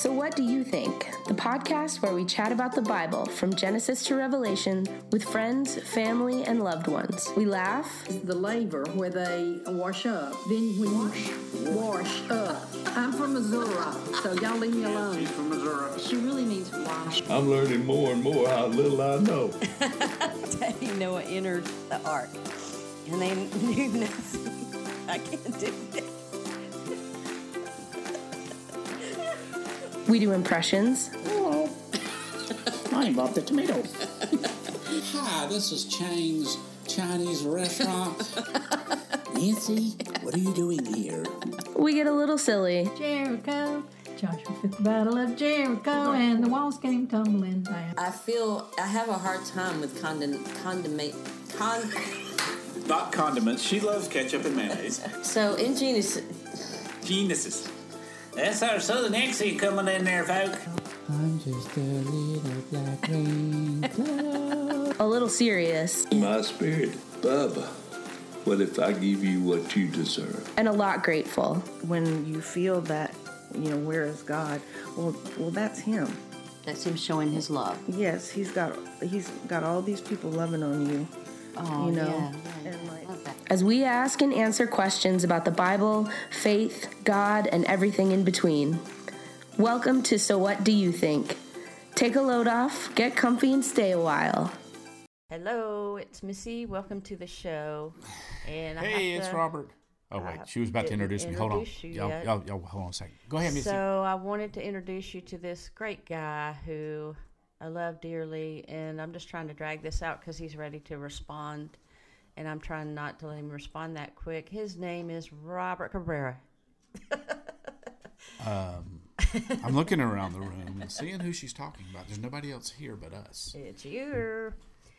So, what do you think? The podcast where we chat about the Bible from Genesis to Revelation with friends, family, and loved ones. We laugh, the laver where they wash up. Then we you wash up. I'm from Missouri, so y'all leave me alone. She's from Missouri. She really means wash. I'm learning more and more how little I know. Daddy Noah entered the ark, and they knew nothing. I can't do that. We do impressions, oh. I bought the tomatoes. Hi, this is Chang's Chinese restaurant. Nancy, what are you doing here? we get a little silly, Jericho. Joshua fought the battle of Jericho, and the walls came tumbling down. I feel I have a hard time with condom, condiment, con. Not condiments. She loves ketchup and mayonnaise. So in Genesis, Genesis. That's our southern accent coming in there, folk. I'm just a little black rain cloud. a little serious, My spirit, Bubba. What if I give you what you deserve? and a lot grateful. when you feel that you know where is god well well that's him that's him showing his love. yes he's got he's got all these people loving on you Oh, you know yeah, yeah, and like love that. As we ask and answer questions about the Bible, faith, God, and everything in between. Welcome to So What Do You Think? Take a load off, get comfy, and stay a while. Hello, it's Missy. Welcome to the show. And I Hey, it's to- Robert. Oh wait, she was about to didn't introduce me. Hold on, introduce you y'all, yet. y'all, y'all, hold on a second. Go ahead, Missy. So I wanted to introduce you to this great guy who I love dearly, and I'm just trying to drag this out because he's ready to respond, and I'm trying not to let him respond that quick. His name is Robert Cabrera. I'm looking around the room and seeing who she's talking about. There's nobody else here but us. It's you.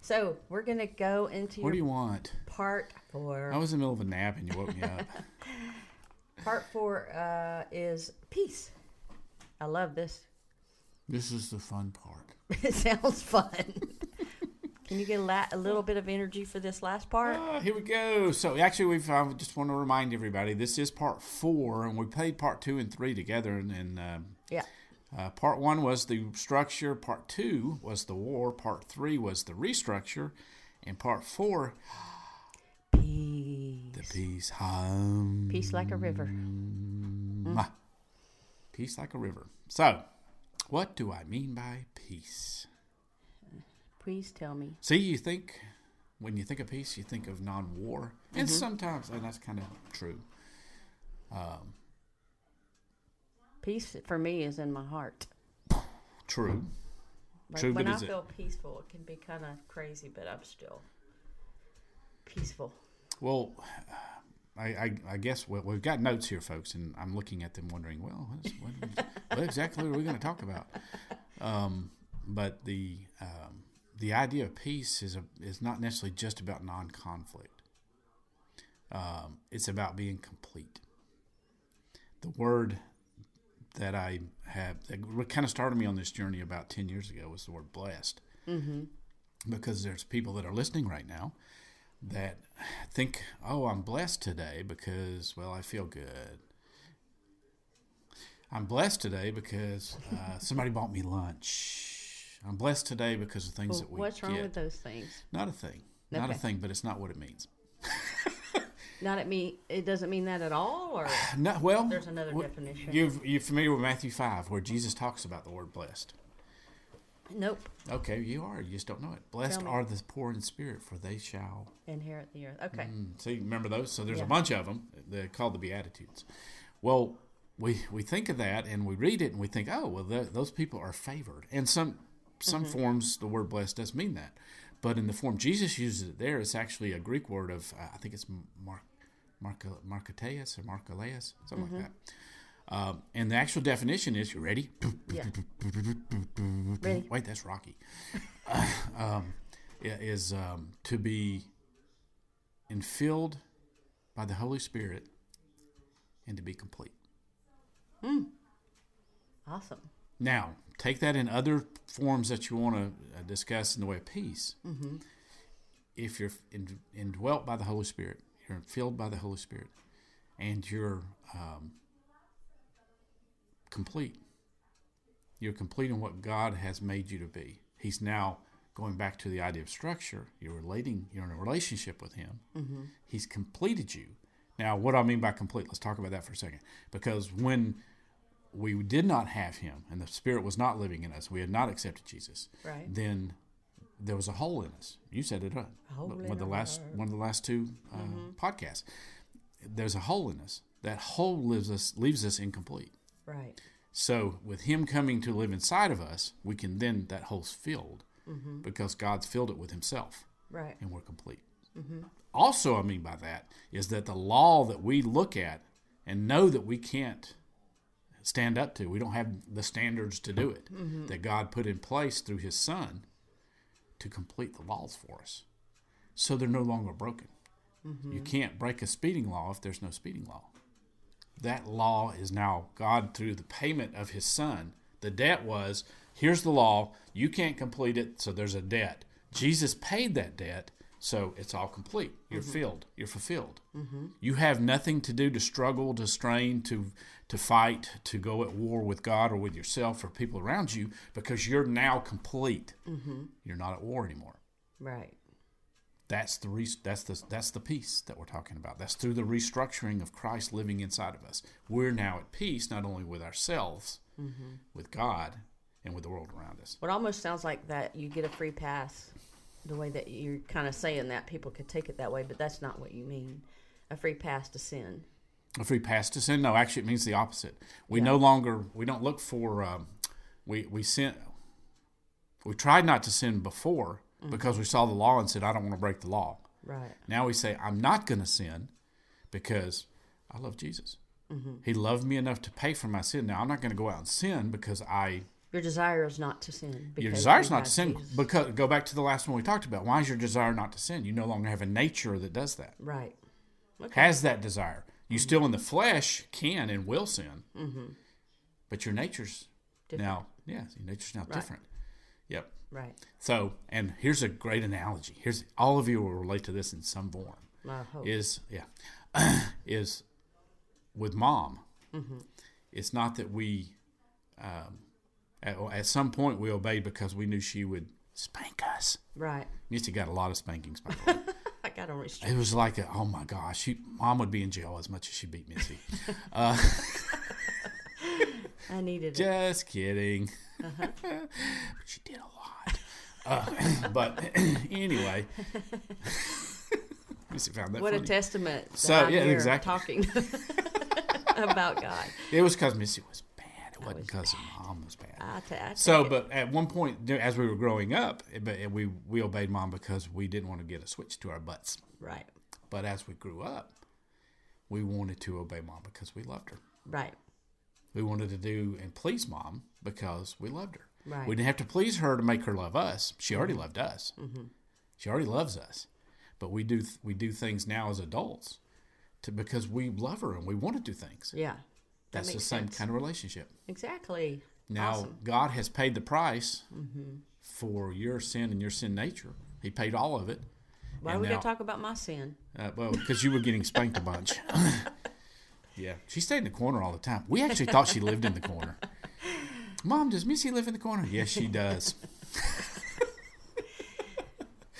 So we're gonna go into What do you want? part four. I was in the middle of a nap and you woke me up. Part four uh, is peace. I love this. This is the fun part. It sounds fun. Can you get a, la- a little bit of energy for this last part? Ah, here we go. So actually, we've. I just want to remind everybody this is part four, and we played part two and three together. And, and um, Yeah. uh, part one was the structure. Part two was the war. Part three was the restructure, and part four, Peace. the peace. Hum. Peace like a river. Mwah. Peace like a river. So, what do I mean by peace? Please tell me. See, you think when you think of peace, you think of non-war, and sometimes, and that's kind of true. Peace for me is in my heart. True. Like True, when but I is it- feel peaceful, it can be kind of crazy, but I'm still peaceful. Well, I, I, I guess we we've got notes here, folks, and I'm looking at them, wondering, well, what, what exactly are we going to talk about? Um, but the um, the idea of peace is a, is not necessarily just about non-conflict. Um, it's about being complete. The word that I have that kind of started me on this journey about ten years ago was the word blessed, mm-hmm. because there's people that are listening right now that think, oh, I'm blessed today because, well, I feel good. I'm blessed today because uh, somebody bought me lunch. I'm blessed today because of things Well, that we what's wrong get. with those things? Not a thing. Not a thing, but it's not what it means. Not at me. It doesn't mean that at all, or No, well, There's another wh- definition. You've, you're familiar with Matthew 5, where Jesus talks about the word blessed. nope. Okay, you are. You just don't know it. Blessed are the poor in spirit, for they shall Inherit the earth. Okay. Mm, See, remember those? So there's Yeah. a bunch of them. They're called the Beatitudes. Well, we we think of that and we read it and we think, oh, well, th- those people are favored. And some some Mm-hmm. forms, the word blessed does mean that. But in the form Jesus uses it there, it's actually a Greek word of, uh, I think it's Mark, Mark, Markateus or Markaleus, something Mm-hmm. like that. Um, and the actual definition is, you ready? Yeah. Ready. Wait, that's Rocky. um, is um, to be infilled by the Holy Spirit and to be complete. Awesome. Now, take that in other forms that you want to uh, discuss in the way of peace. Mm-hmm. If you're indwelt by the Holy Spirit, you're filled by the Holy Spirit, and you're um, complete, You're complete in what God has made you to be. He's now going back to the idea of structure. You're relating. You're in a relationship with Him. Mm-hmm. He's completed you. Now, what do I mean by complete? Let's talk about that for a second. Because when we did not have Him and the Spirit was not living in us, we had not accepted Jesus. Right. Then there was a hole in us. You said it, right? One of the last heart. one of the last two uh, Mhm. podcasts. There's a hole in us. That hole leaves us leaves us incomplete. Right. So with Him coming to live inside of us, we can then that hole's filled Mhm. because God's filled it with Himself, Right. and we're complete. Mhm. Also, I mean by that is that the law that we look at and know that we can't stand up to, we don't have the standards to do it, Mhm. that God put in place through His Son to complete the laws for us. So they're no longer broken. You Mhm. can't break a speeding law if there's no speeding law. That law is now God through the payment of His Son. The debt was here's the law, you can't complete it, so there's a debt. Jesus paid that debt, so it's all complete. You're Mhm. filled, you're fulfilled. Mhm. You have nothing to do to struggle, to strain, to to fight, to go at war with God or with yourself or people around you because you're now complete. Mhm. You're not at war anymore. Right. That's the re- that's the that's the peace that we're talking about. That's through the restructuring of Christ living inside of us. We're now at peace not only with ourselves, Mhm. with God, and with the world around us. What almost sounds like that you get a free pass. The way that you're kind of saying that, people could take it that way, but that's not what you mean. A free pass to sin. A free pass to sin? No, actually, it means the opposite. We Yeah. no longer we don't look for um, we we sin. We tried not to sin before Mhm. because we saw the law and said, "I don't want to break the law." Right. Now we say, "I'm not going to sin because I love Jesus. Mhm. He loved me enough to pay for my sin. Now I'm not going to go out and sin because I." Your desire is not to sin. Your desire is not to sin Jesus. because go back to the last one we talked about. Why is your desire not to sin? You no longer have a nature that does that. Right. Okay. Has that desire. You still in the flesh can and will sin. Mhm. But your nature's Different. now yeah, your nature's now Right. different. Yep. Right. So, and here's a great analogy. Here's all of you will relate to this in some form. Is yeah, is with mom. Mhm. It's not that we, um, at, at some point we obeyed because we knew she would spank us. Right. Missy got a lot of spankings by the way. I got on restrict. It was like, a, oh my gosh, she, mom would be in jail as much as she beat Missy. uh, I needed it. just kidding. Uh-huh. but she did a lot. Uh, but anyway, Missy found that What a testament. So I'm yeah, exactly. Talking about God. It was because Missy was bad. It wasn't because mom was bad. Ta- I so, but at one point, as we were growing up, but we we obeyed mom because we didn't want to get a switch to our butts. Right. But as we grew up, we wanted to obey mom because we loved her. Right. We wanted to do and please mom because we loved her. Right. We didn't have to please her to make her love us. She already loved us. Mhm. She already loves us. But we do we do things now as adults to because we love her and we want to do things. Yeah. That That's the same sense. kind of relationship. Exactly. Now Awesome. God has paid the price Mhm. for your sin and your sin nature. He paid all of it. Why And are we now- to talk about my sin? Uh, well, because you were getting spanked a bunch. yeah, she stayed in the corner all the time. We actually thought she lived in the corner. Mom, does Missy live in the corner? Yes, she does.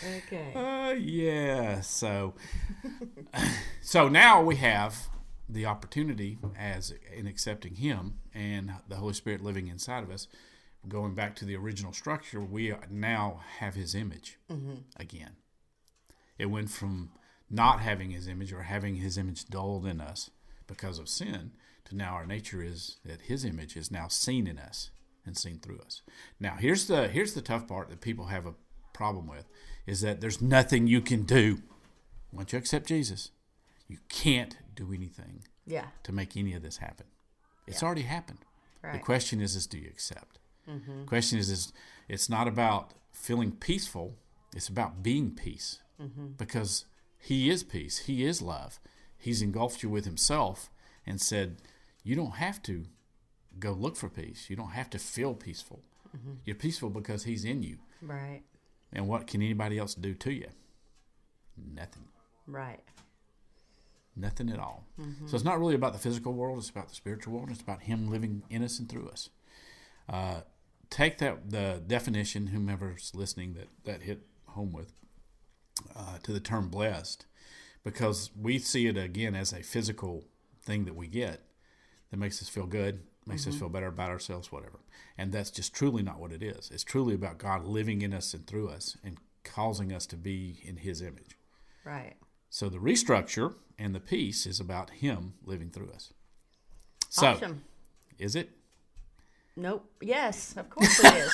Okay. Uh, yeah. So, so now we have the opportunity as in accepting Him and the Holy Spirit living inside of us. Going back to the original structure, we now have His image Mhm. again. It went from not having His image or having His image dulled in us because of sin to now our nature is that His image is now seen in us and seen through us. Now here's the here's the tough part that people have a problem with is that there's nothing you can do once you accept Jesus. You can't do anything Yeah. to make any of this happen. It's Yeah. already happened. The question is is do you accept? Mhm. The question is is it's not about feeling peaceful, it's about being peace. Mhm. Because he is peace, he is love. He's engulfed you with himself and said you don't have to go look for peace. You don't have to feel peaceful. Mhm. You're peaceful because he's in you. Right. And what can anybody else do to you? Nothing. Right. Nothing at all. Mhm. So it's not really about the physical world, it's about the spiritual world, it's about Him living in us and through us. Uh, take that the definition, whomever's listening that that hit home with, uh, to the term blessed, because we see it again as a physical thing that we get that makes us feel good, makes us Mhm. feel better about ourselves, whatever. And that's just truly not what it is. It's truly about God living in us and through us and causing us to be in His image. Right. So the restructure and the peace is about Him living through us. So, Awesome. is it? Nope. Yes, of course it is.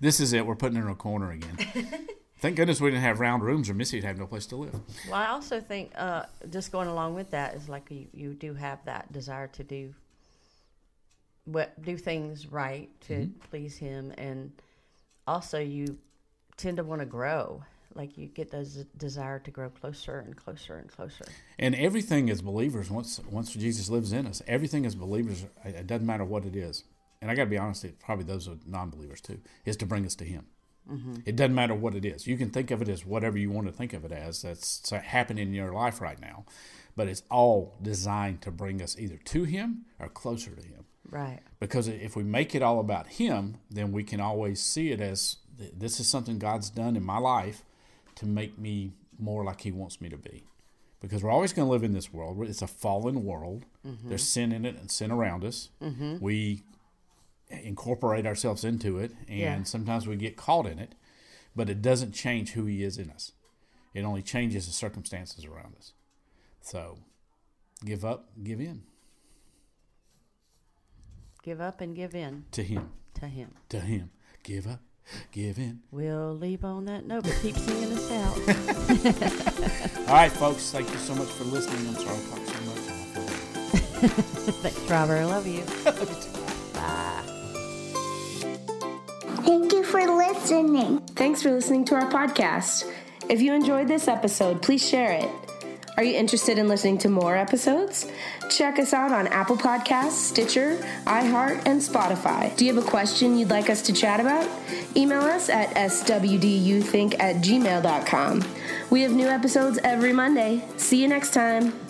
This is it. We're putting in a corner again. Thank goodness we didn't have round rooms, or Missy'd have no place to live. Well, I also think uh, just going along with that is like you, you do have that desire to do what do things right to Mhm. please Him, and also you tend to want to grow. Like you get those desire to grow closer and closer and closer. And everything as believers, once once Jesus lives in us, everything as believers, it doesn't matter what it is. And I got to be honest, it, probably those are non-believers too, is to bring us to Him. Mhm. It doesn't matter what it is. You can think of it as whatever you want to think of it as. That's happening in your life right now, but it's all designed to bring us either to Him or closer to Him. Right. Because if we make it all about Him, then we can always see it as this is something God's done in my life to make me more like He wants me to be. Because we're always going to live in this world. It's a fallen world. Mhm. There's sin in it and sin around us. Mhm. We incorporate ourselves into it, and Yeah. sometimes we get caught in it, but it doesn't change who He is in us. It only changes the circumstances around us. So, give up, give in Give up and give in to Him. to Him. To Him. Give up, give in. We'll leave on that note, but keep singing us out. All right, folks. Thank you so much for listening. I'm sorry I talked so much. I feel bad. Thanks, Robert. I love you. Bye. Thank you for listening. Thanks for listening to our podcast. If you enjoyed this episode, please share it. Are you interested in listening to more episodes? Check us out on Apple Podcasts, Stitcher, iHeart, and Spotify. Do you have a question you'd like us to chat about? Email us at swduthink at gmail.com. We have new episodes every Monday. See you next time.